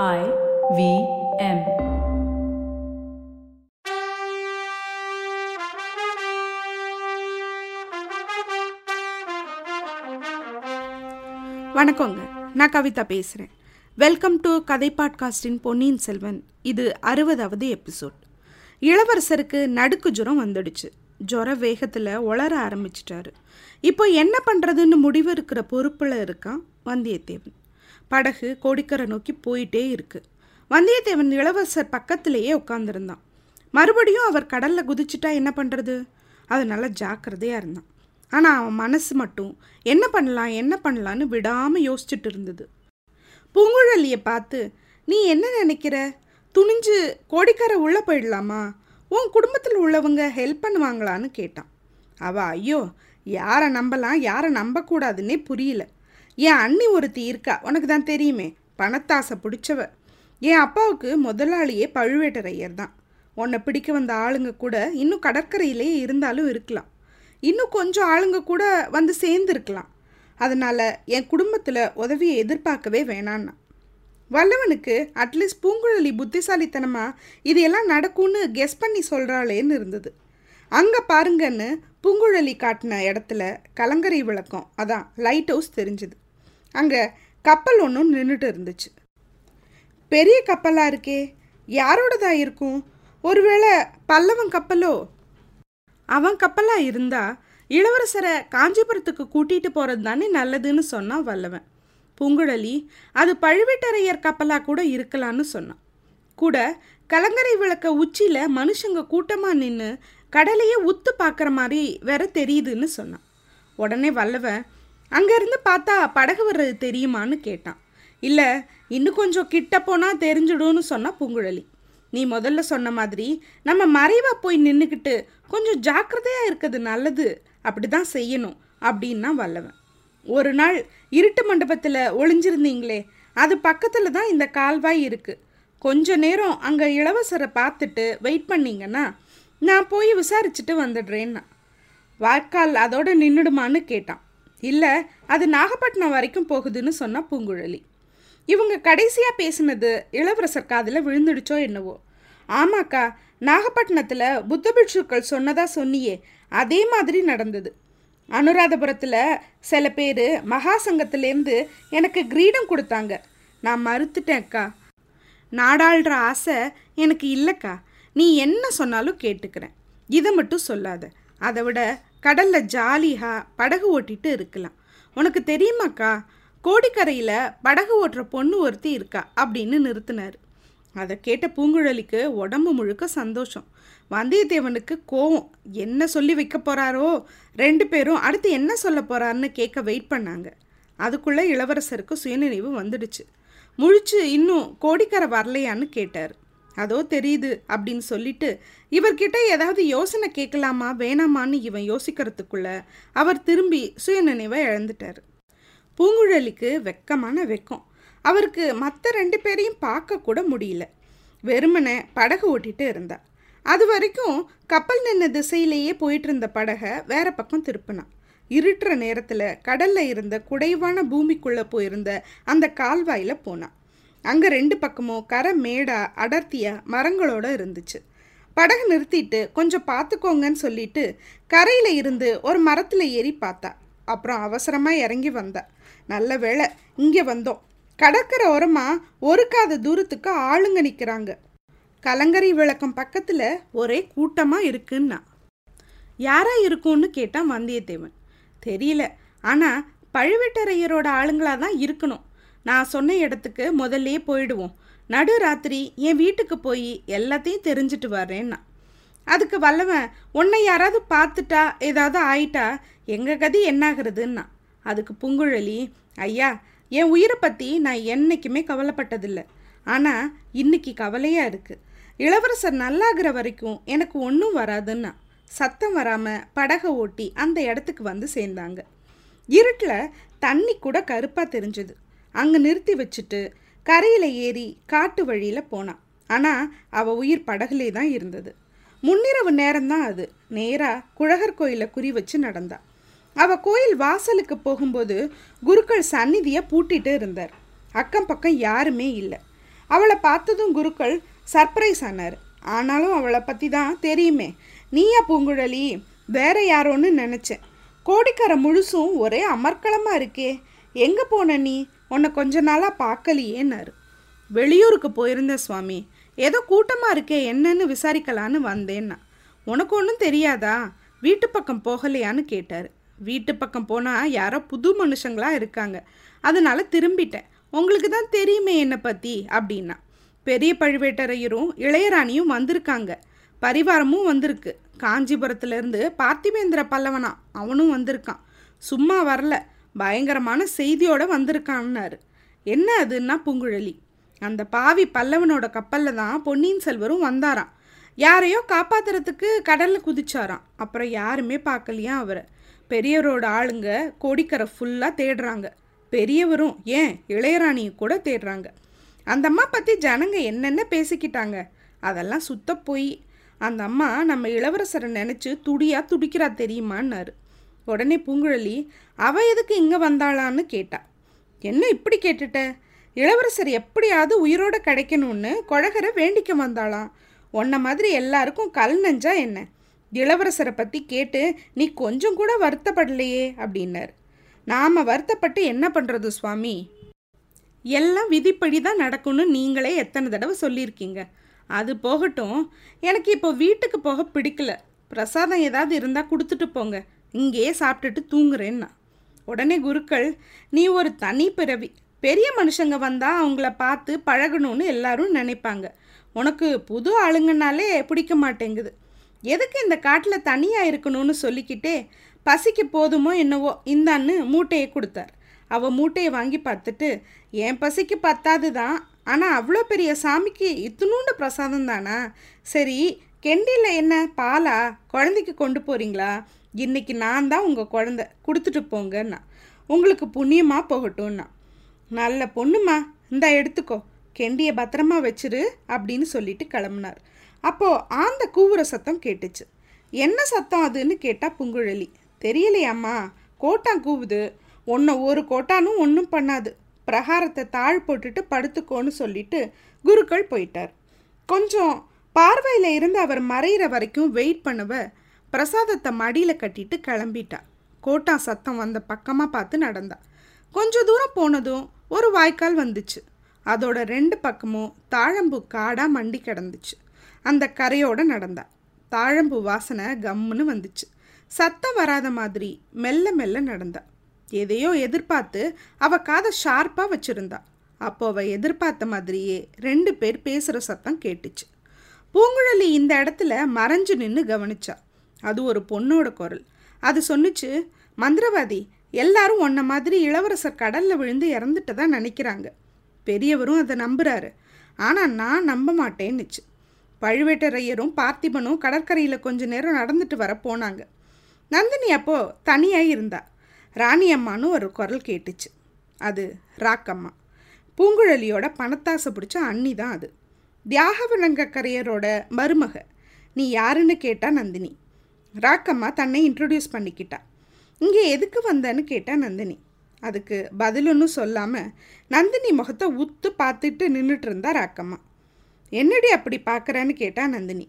I V M. வணக்கங்க. நான் கவிதா பேசுகிறேன் வெல்கம் டு கதை பாட்காஸ்டின் பொன்னியின் செல்வன். இது அறுபதாவது எபிசோட். இளவரசருக்கு நடுக்கு ஜுரம் வந்துடுச்சு. ஜுர வேகத்தில் உளர ஆரம்பிச்சிட்டாரு. இப்போ என்ன பண்ணுறதுன்னு முடிவு இருக்கிற பொறுப்பில் இருக்கான் வந்தியத்தேவன். படகு கோடிக்கரை நோக்கி போயிட்டே இருக்கு. வந்தியத்தேவன் இளவரசர் பக்கத்திலேயே உட்காந்துருந்தான் மறுபடியும் அவர் கடலில் குதிச்சுட்டா என்ன பண்ணுறது அதனால ஜாக்கிரதையாக இருந்தான். ஆனால் அவன் மனசு மட்டும் என்ன பண்ணலாம் என்ன பண்ணலான்னு விடாமல் யோசிச்சுட்டு இருந்தது. பூங்குழலியை பார்த்து நீ என்ன நினைக்கிற? துணிஞ்சு கோடிக்கரை உள்ளே போயிடலாமா? உன் குடும்பத்தில் உள்ளவங்க ஹெல்ப் பண்ணுவாங்களான்னு கேட்டான். அவ ஐயோ யாரை நம்பலாம் யாரை நம்பக்கூடாதுன்னே புரியல. என் அண்ணி ஒருத்தி இருக்கா? உனக்கு தான் தெரியுமே. பணத்தாசை பிடிச்சவ. என் அப்பாவுக்கு முதலாளியே பழுவேட்டரையர் தான். உன்னை பிடிக்க வந்த ஆளுங்க கூட இன்னும் கடற்கரையிலேயே இருந்தாலும் இருக்கலாம். இன்னும் கொஞ்சம் ஆளுங்க கூட வந்து சேர்ந்துருக்கலாம். அதனால் என் குடும்பத்தில் உதவியை எதிர்பார்க்கவே வேணான்னா வல்லவனுக்கு அட்லீஸ்ட் பூங்குழலி புத்திசாலித்தனமாக இது எல்லாம் நடக்கும்னு கெஸ் பண்ணி சொல்கிறாளேன்னு இருந்தது. அங்கே பாருங்கன்னு பூங்குழலி காட்டின இடத்துல கலங்கரை விளக்கம். அதான் லைட் ஹவுஸ் தெரிஞ்சுது. அங்கே கப்பல் ஒன்றும் நின்றுட்டு இருந்துச்சு. பெரிய கப்பலாக இருக்கே யாரோடதா இருக்கும்? ஒருவேளை பல்லவன் கப்பலோ? அவன் கப்பலாக இருந்தா இளவரசரை காஞ்சிபுரத்துக்கு கூட்டிகிட்டு போகிறது தானே நல்லதுன்னு சொன்னான் வல்லவன். பூங்குழலி அது பழுவேட்டரையர் கப்பலாக கூட இருக்கலான்னு சொன்னான். கூட கலங்கரை விளக்க உச்சியில் மனுஷங்க கூட்டமாக நின்று கடலையே உத்து பார்க்குற மாதிரி வேற தெரியுதுன்னு சொன்னான். உடனே வல்லவன் அங்கேருந்து பார்த்தா படகு வர்றது தெரியுமான்னு கேட்டான். இல்லை இன்னும் கொஞ்சம் கிட்ட போனால் தெரிஞ்சிடும்னு சொன்ன பூங்குழலி. நீ முதல்ல சொன்ன மாதிரி நம்ம மறைவாக போய் நின்றுக்கிட்டு கொஞ்சம் ஜாக்கிரதையாக இருக்கிறது நல்லது. அப்படி தான் செய்யணும் அப்படின்னா வல்லவன். ஒரு நாள் இருட்டு மண்டபத்தில் ஒளிஞ்சிருந்தீங்களே அது பக்கத்தில் தான் இந்த கால்வாய் இருக்குது கொஞ்ச நேரம் அங்கே இளவரசரை பார்த்துட்டு வெயிட் பண்ணிங்கன்னா நான் போய் விசாரிச்சுட்டு வந்துடுறேன்னா. வாய்க்கால் அதோடு நின்றுடுமான்னு கேட்டான். இல்லை அது நாகப்பட்டினம் வரைக்கும் போகுதுன்னு சொன்னால் பூங்குழலி. இவங்க கடைசியாக பேசினது இளவரசர் காதில் விழுந்துடுச்சோ என்னவோ. ஆமாக்கா நாகப்பட்டினத்தில் புத்த பிட்சுக்கள் சொன்னதாக சொன்னியே அதே மாதிரி நடந்தது. அனுராதபுரத்தில் சில பேர் மகா சங்கத்திலேருந்து எனக்கு கிரீடம் கொடுத்தாங்க. நான் மறுத்துட்டேன் அக்கா நாடாளுற ஆசை எனக்கு இல்லைக்கா. நீ என்ன சொன்னாலும் கேட்டுக்கிறேன். இதை மட்டும் சொல்லாத. அதை விட கடலில் ஜாலியாக படகு ஓட்டிட்டு இருக்கலாம். உனக்கு தெரியுமாக்கா? கோடிக்கரையில் படகு ஓட்டுற பொண்ணு ஒருத்தி இருக்கா? அப்படின்னு நிறுத்தினார். அதை கேட்ட பூங்குழலிக்கு உடம்பு முழுக்க சந்தோஷம். வந்தியத்தேவனுக்கு கோவம். என்ன சொல்லி வைக்க போகிறாரோ ரெண்டு பேரும் அடுத்து என்ன சொல்ல போகிறாருன்னு கேட்க வெயிட் பண்ணாங்க. அதுக்குள்ளே இளவரசருக்கு சுயநினைவு வந்துடுச்சு. முழிச்சு இன்னும் கோடிக்கரை வரலையான்னு கேட்டார். அதோ தெரியுது அப்படின்னு சொல்லிட்டு இவர்கிட்ட ஏதாவது யோசனை கேட்கலாமா வேணாமான்னு இவன் யோசிக்கிறதுக்குள்ள அவர் திரும்பி சுயநினைவை இழந்துட்டார். பூங்குழலிக்கு வெக்கமான வெக்கம். அவருக்கு மற்ற ரெண்டு பேரையும் பார்க்கக்கூட முடியல. வெறுமனை படகு ஓட்டிகிட்டு இருந்தா. அது வரைக்கும் கப்பல் நின்ன திசையிலேயே போயிட்டு இருந்த படகை வேற பக்கம் திருப்பினான். இருட்டுற நேரத்தில் கடலில் இருந்த குடைவான பூமிக்குள்ளே போயிருந்த அந்த கால்வாயில் போனான். அங்கே ரெண்டு பக்கமும் கரை மேடா அடர்த்தியா மரங்களோட இருந்துச்சு. படகு நிறுத்திட்டு கொஞ்சம் பார்த்துக்கோங்கன்னு சொல்லிட்டு கரையில் இருந்து ஒரு மரத்தில் ஏறி பார்த்தா. அப்புறம் அவசரமாக இறங்கி வந்தா. நல்ல வேளை இங்கே வந்தோம். கடற்கரை ஓரமாக ஒரு காத தூரத்துக்கு ஆளுங்க நிற்கிறாங்க கலங்கரை விளக்கம் பக்கத்தில் ஒரே கூட்டமாக இருக்குன்னா? யாரா இருக்கும்னு கேட்டான் வந்தியத்தேவன். தெரியல. ஆனால் பழுவேட்டரையரோட ஆளுங்களாக தான் இருக்கணும். நான் சொன்ன இடத்துக்கு முதல்லே போயிடுவோம். நடு ராத்திரி என் வீட்டுக்கு போய் எல்லாத்தையும் தெரிஞ்சுட்டு வரேன்னா அதுக்கு வல்லவன் உன்னை யாராவது பார்த்துட்டா ஏதாவது ஆயிட்டா எங்கள் கதி என்னாகிறதுன்னா. அதுக்கு பூங்குழலி ஐயா என் உயிரை பற்றி நான் என்றைக்குமே கவலைப்பட்டதில்லை. ஆனால் இன்னைக்கு கவலையாக இருக்குது இளவரசர் நல்லாகிற வரைக்கும் எனக்கு ஒன்றும் வராதுன்னா. சத்தம் வராமல் படகை ஓட்டி அந்த இடத்துக்கு வந்து சேர்ந்தாங்க. இருட்டில் தண்ணி கூட கருப்பாக தெரிஞ்சுது. அங்கே நிறுத்தி வச்சுட்டு கரையில் ஏறி காட்டு வழியில் போனான். ஆனால் அவள் உயிர் படகுலே தான் இருந்தது. முன்னிரவு நேரம்தான் அது. நேராக குழகர் கோயிலை குறி வச்சு நடந்தா. அவள் கோயில் வாசலுக்கு போகும்போது குருக்கள் சந்நிதியை பூட்டிட்டு இருந்தார். அக்கம் பக்கம் யாருமே இல்லை. அவளை பார்த்ததும் குருக்கள் சர்ப்ரைஸ் ஆனார். ஆனாலும் அவளை பற்றி தான் தெரியுமே. நீயா பூங்குழலி? வேற யாரோன்னு நினச்சேன். கோடிக்கரை முழுசும் ஒரே அமர்க்களமாக இருக்கே. எங்கே போன நீ? உன்னை கொஞ்ச நாளாக பார்க்கலையேன்னாரு. வெளியூருக்கு போயிருந்தேன் சுவாமி. ஏதோ கூட்டமாக இருக்கே என்னன்னு விசாரிக்கலான்னு வந்தேன்னா. உனக்கு ஒன்றும் தெரியாதா? வீட்டு பக்கம் போகலையான்னு கேட்டார். வீட்டு பக்கம் போனால் யாரோ புது மனுஷங்களாக இருக்காங்க. அதனால் திரும்பிட்டேன். உங்களுக்கு தான் தெரியுமே என்னை பற்றி அப்படின்னா. பெரிய பழுவேட்டரையரும் இளையராணியும் வந்திருக்காங்க. பரிவாரமும் வந்திருக்கு. காஞ்சிபுரத்துலேருந்து பார்த்திவேந்திர பல்லவனா அவனும் வந்திருக்கான். சும்மா வரல. பயங்கரமான செய்தியோடு வந்திருக்கான்னாரு. என்ன அதுன்னா பூங்குழலி. அந்த பாவி பல்லவனோட கப்பலில் தான் பொன்னியின் செல்வரும் வந்தாராம். யாரையோ காப்பாத்துறதுக்கு கடலில் குதிச்சாராம். அப்புறம் யாருமே பார்க்கலையா அவரை. பெரியவரோட ஆளுங்க கோடிக்கரை ஃபுல்லாக தேடுறாங்க. பெரியவரும் ஏன் இளையராணியும் கூட தேடுறாங்க. அந்த அம்மா பற்றி ஜனங்க என்னென்ன பேசிக்கிட்டாங்க? அதெல்லாம் சுத்த போய். அந்த அம்மா நம்ம இளவரசரை நினச்சி துடியாக துடிக்கிறா தெரியுமான்னாரு. உடனே பூங்குழலி அவ எதுக்கு இங்கே வந்தாளான்னு கேட்டா. என்ன இப்படி கேட்டுட்ட? இளவரசர் எப்படியாவது உயிரோட கிடைக்கணும்னு கொழகரை வேண்டிக்க வந்தாளாம். உன்ன மாதிரி எல்லாருக்கும் கல் நெஞ்சா என்ன? இளவரசரை பற்றி கேட்டு நீ கொஞ்சம் கூட வருத்தப்படலையே அப்படின்னார். நாம் வருத்தப்பட்டு என்ன பண்ணுறது சுவாமி? எல்லாம் விதிப்படி தான் நடக்கும்னு நீங்களே எத்தனை தடவை சொல்லியிருக்கீங்க. அது போகட்டும். எனக்கு இப்போ வீட்டுக்கு போக பிடிக்கல. பிரசாதம் ஏதாவது இருந்தால் கொடுத்துட்டு போங்க. இங்கேயே சாப்பிட்டுட்டு தூங்குறேன்னா. உடனே குருக்கள் நீ ஒரு தனி பிறவி. பெரிய மனுஷங்க வந்தால் அவங்கள பார்த்து பழகணும்னு எல்லாரும் நினைப்பாங்க. உனக்கு புது ஆளுங்கனாலே பிடிக்க மாட்டேங்குது. எதுக்கு இந்த காட்டில் தனியாக இருக்கணும்னு சொல்லிக்கிட்டே பசிக்கு போதுமோ என்னவோ இந்தான்னு மூட்டையை கொடுத்தார். அவ மூட்டையை வாங்கி பார்த்துட்டு என் பசிக்கு பத்தாது தான். ஆனால் அவ்வளோ பெரிய சாமிக்கு இத்தினூண்டு பிரசாதம் தானா? சரி கெண்டியில் என்ன? பாலா? குழந்தைக்கு கொண்டு போகிறீங்களா இன்னைக்கு நான் தான் உங்கள் குழந்த. கொடுத்துட்டு போங்கன்னா உங்களுக்கு புண்ணியமாக போகட்டும்னா நல்ல பொண்ணுமா இந்தா எடுத்துக்கோ. கெண்டிய பத்திரமா வச்சிரு அப்படின்னு சொல்லிட்டு கிளம்புனார். அப்போது ஆந்த கூவுற சத்தம் கேட்டுச்சு. என்ன சத்தம் அதுன்னு கேட்டால் புங்குழலி. தெரியலையாம்மா கோட்டான் கூவுது. ஒன்றை ஒரு கோட்டானும் ஒன்றும் பண்ணாது. பிரகாரத்தை தாழ் போட்டுட்டு படுத்துக்கோன்னு சொல்லிட்டு குருக்கள் போயிட்டார். கொஞ்சம் பார்வையில் இருந்து அவர் மறையிற வரைக்கும் வெயிட் பண்ணவ பிரசாதத்தை மடியில் கட்டிட்டு கிளம்பிட்டா. கோட்டா சத்தம் வந்த பக்கமாக பார்த்து நடந்தா. கொஞ்ச தூரம் போனதும் ஒரு வாய்க்கால் வந்துச்சு. அதோட ரெண்டு பக்கமும் தாழம்பு காடாக மண்டி கிடந்துச்சு. அந்த கரையோடு நடந்தா. தாழம்பு வாசனை கம்முன்னு வந்துச்சு. சத்தம் வராத மாதிரி மெல்ல மெல்ல நடந்தா. எதையோ எதிர்பார்த்து அவ காதை ஷார்ப்பாக வச்சுருந்தா. அப்போ அவ எதிர்பார்த்த மாதிரியே ரெண்டு பேர் பேசுகிற சத்தம் கேட்டுச்சு. பூங்குழலி இந்த இடத்துல மறைஞ்சு நின்று கவனிச்சா. அது ஒரு பொண்ணோட குரல். அது சொன்னுச்சு மந்திரவாதி எல்லாரும் உன்ன மாதிரி இளவரசர் கடலில் விழுந்து இறந்துட்டு தான் நினைக்கிறாங்க. பெரியவரும் அதை நம்புறாரு. ஆனால் நான் நம்ப மாட்டேன்னுச்சு. பழுவேட்டரையரும் பார்த்திபனும் கடற்கரையில் கொஞ்ச நேரம் நடந்துட்டு வர போனாங்க. நந்தினி அப்போ தனியாக இருந்தா. ராணி அம்மான்னு ஒரு குரல் கேட்டுச்சு. அது ராக்கம்மா. பூங்குழலியோட பணத்தாசை பிடிச்ச அண்ணி தான் அது தியாகவிலங்கக்கரையரோட மருமக. நீ யாருன்னு கேட்டா நந்தினி. ராக்கம்மா தன்னை இன்ட்ரடியூஸ் பண்ணிக்கிட்டா. இங்கே எதுக்கு வந்தேன்னு கேட்டா நந்தினி. அதுக்கு பதில் ஒன்றும் சொல்லாமல் நந்தினி முகத்தை உத்து பார்த்துட்டு நின்றுட்டு இருந்தா ராக்கம்மா. என்னடி அப்படி பார்க்குறேன்னு கேட்டா நந்தினி.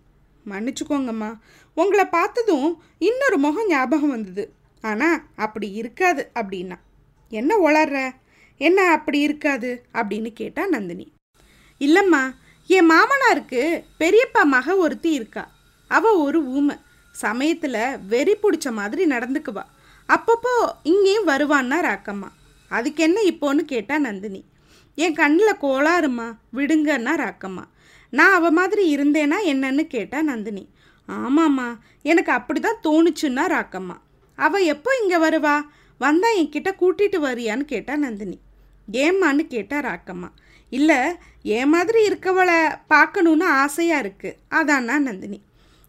மன்னிச்சுக்கோங்கம்மா. உங்களை பார்த்ததும் இன்னொரு முகம் ஞாபகம் வந்தது. ஆனால் அப்படி இருக்காது அப்படின்னா. என்ன உளர்ற? என்ன அப்படி இருக்காது அப்படின்னு கேட்டா நந்தினி. இல்லைம்மா என் மாமனாருக்கு பெரியப்பா மக ஒருத்தி இருக்கா. அவள் ஒரு ஊமை. சமயத்தில் வெறி பிடிச்ச மாதிரி நடந்துக்குவா. அப்பப்போ இங்கேயும் வருவான்னா ராக்கம்மா. அதுக்கு என்ன இப்போன்னு கேட்டா நந்தினி. என் கண்ணில் கோளாறுமா விடுங்கன்னா ராக்கம்மா. நான் அவ மாதிரி இருந்தேனா என்னன்னு கேட்டா நந்தினி. ஆமாம்மா எனக்கு அப்படி தான் தோணுச்சுன்னா ராக்கம்மா. அவள் எப்போ இங்கே வருவா? வந்தா என்கிட்ட கூட்டிகிட்டு வரியான்னு கேட்டா நந்தினி. ஏம்மான்னு கேட்டா ராக்கம்மா. இல்லை ஏன் மாதிரி இருக்கவளை பார்க்கணுன்னு ஆசையாக இருக்குது அதான்னா நந்தினி.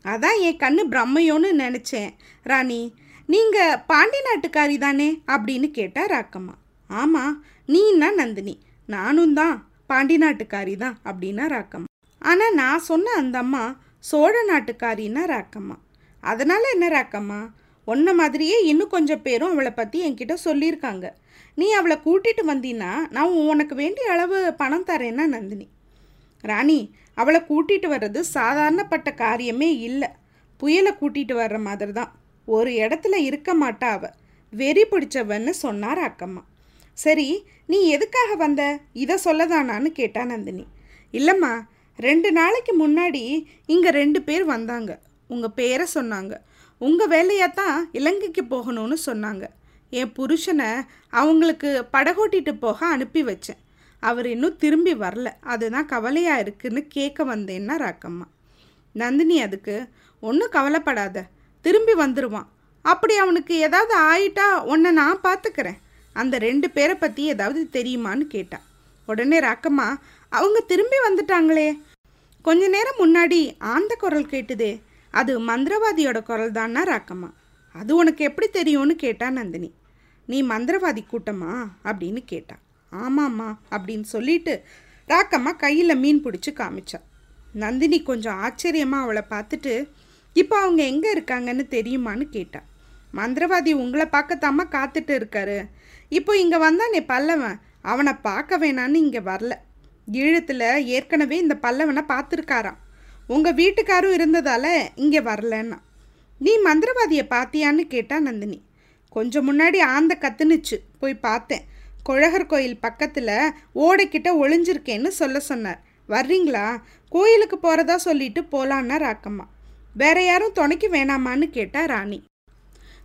அதான் என் கண்ணு பிரம்மையோன்னு நினச்சேன். ராணி நீங்கள் பாண்டி நாட்டுக்காரி தானே? அப்படின்னு கேட்டா ராக்கம்மா. ஆமாம் நீன்னா நந்தினி. நானும் தான் பாண்டி நாட்டுக்காரி தான் அப்படின்னா ராக்கம்மா. ஆனால் நான் சொன்ன அந்த அம்மா சோழ நாட்டுக்காரின்னா ராக்கம்மா. அதனால் என்ன ராக்கம்மா? உன்ன மாதிரியே இன்னும் கொஞ்சம் பேரும் அவளை பற்றி என்கிட்ட சொல்லியிருக்காங்க. நீ அவளை கூட்டிகிட்டு வந்தீன்னா நான் உனக்கு வேண்டிய அளவு பணம் தரேன்னா நந்தினி. ராணி அவளை கூட்டிகிட்டு வர்றது சாதாரணப்பட்ட காரியமே இல்லை. புயலை கூட்டிகிட்டு வர்ற மாதிரி தான் ஒரு இடத்துல இருக்க மாட்டா அவ. வெறி பிடிச்சவன்னு சொன்னார் அக்கம்மா. சரி நீ எதுக்காக வந்த? இதை சொல்லதானான்னு கேட்டா நந்தினி. இல்லைம்மா ரெண்டு நாளைக்கு முன்னாடி இங்கே ரெண்டு பேர் வந்தாங்க. உங்கள் பேரை சொன்னாங்க. உங்கள் வேலையாக தான் இலங்கைக்கு போகணும்னு சொன்னாங்க. என் புருஷனை அவங்களுக்கு படகோட்டிட்டு போக அனுப்பி வச்சேன். அவர் இன்னும் திரும்பி வரல. அதுதான் கவலையாக இருக்குன்னு கேட்க வந்தேன்னா ராக்கம்மா. நந்தினி அதுக்கு ஒன்றும் கவலைப்படாத திரும்பி வந்துடுவான் அப்படி அவனுக்கு ஏதாவது ஆயிட்டா உன்னை நான் பார்த்துக்கிறேன் அந்த ரெண்டு பேரை பற்றி ஏதாவது தெரியுமான்னு கேட்டா. உடனே ராக்கம்மா அவங்க திரும்பி வந்துட்டாங்களே. கொஞ்ச நேரம் முன்னாடி ஆந்த குரல் கேட்டுதே. அது மந்திரவாதியோட குரல் தானா ராக்கம்மா. அது உனக்கு எப்படி தெரியும்னு கேட்டா நந்தினி. நீ மந்திரவாதி கூட்டமா? அப்படின்னு கேட்டான் ஆமாம்மா அப்படின்னு சொல்லிட்டு ராக்கம்மா கையில் மீன் பிடிச்சி காமிச்சா. நந்தினி கொஞ்சம் ஆச்சரியமாக அவளை பார்த்துட்டு இப்போ அவங்க எங்கே இருக்காங்கன்னு தெரியுமான்னு கேட்டா. மந்திரவாதி உங்களை பார்க்கத்தாம்மா காத்துட்டு இருக்காரு. இப்போ இங்கே வந்தானே பல்லவன். அவனை பார்க்க வேணான்னு இங்கே வரல. ஈழத்தில் ஏற்கனவே இந்த பல்லவனை பார்த்துருக்காராம். உங்கள் வீட்டுக்காரும் இருந்ததால இங்கே வரலன்னா. நீ மந்திரவாதியை பார்த்தியான்னு கேட்டா நந்தினி. கொஞ்சம் முன்னாடி ஆந்த கத்துனுச்சு. போய் பார்த்தேன். குழகர் கோயில் பக்கத்தில் ஓடைக்கிட்ட ஒளிஞ்சிருக்கேன்னு சொல்ல சொன்னார். வர்றீங்களா? கோயிலுக்கு போகிறதா சொல்லிட்டு போலான்னா ராக்கம்மா வேற யாரும் துணைக்கு வேணாமான்னு கேட்டா ராணி.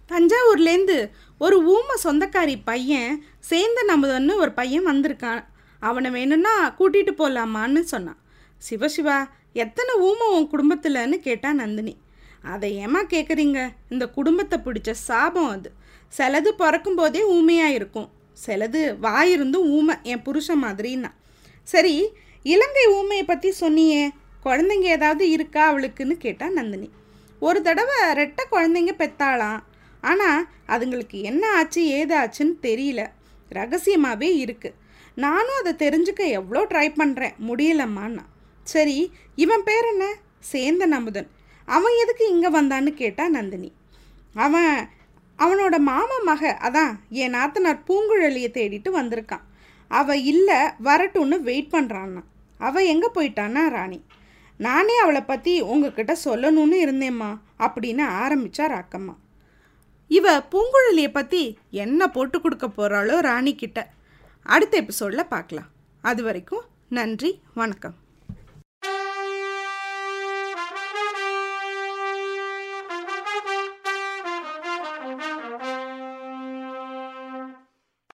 தஞ்சாவூர்லேருந்து ஒரு ஊம சொந்தக்காரி பையன் சேர்ந்த நமுதன்னு ஒரு பையன் வந்திருக்கான். அவனை வேணும்னா கூட்டிகிட்டு போகலாமான்னு சொன்னான். சிவசிவா எத்தனை ஊமை உன் குடும்பத்தில்னு கேட்டா நந்தினி. அதை ஏமா கேட்குறீங்க இந்த குடும்பத்தை பிடிச்ச சாபம் அது. சிலது பிறக்கும்போதே ஊமையாக இருக்கும். சிலது வாயிருந்து ஊமை என் புருஷன் மாதிரின்னா. சரி இலங்கை ஊமையை பற்றி சொன்னியே குழந்தைங்க ஏதாவது இருக்கா அவளுக்குன்னு கேட்டா நந்தினி. ஒரு தடவை ரெட்டை குழந்தைங்க பெத்தாளாம். ஆனால் அதுங்களுக்கு என்ன ஆச்சு ஏது ஆச்சுன்னு தெரியல. ரகசியமாகவே இருக்குது நானும் அதை தெரிஞ்சுக்க எவ்வளோ ட்ரை பண்ணுறேன் முடியலம்மான்னா. சரி இவன் பேர் என்ன? சேந்த நமுதன் அவன் எதுக்கு இங்கே வந்தான்னு கேட்டா நந்தினி. அவன் அவனோட மாமா மக அதான் என் நாத்தனார் பூங்குழலியை தேடிட்டு வந்திருக்கான். அவள் இல்லை வரட்டும்னு வெயிட் பண்ணுறான்னா அவள் எங்கே போயிட்டான்னா ராணி? நானே அவளை பற்றி உங்ககிட்ட சொல்லணும்னு இருந்தேம்மா அப்படின்னு ஆரம்பிச்சா ராக்கம்மா. இவ பூங்குழலியை பற்றி என்ன போட்டு கொடுக்க போகிறாளோ ராணி கிட்ட அடுத்த எபிசோடில் பார்க்கலாம் அது வரைக்கும் நன்றி வணக்கம்.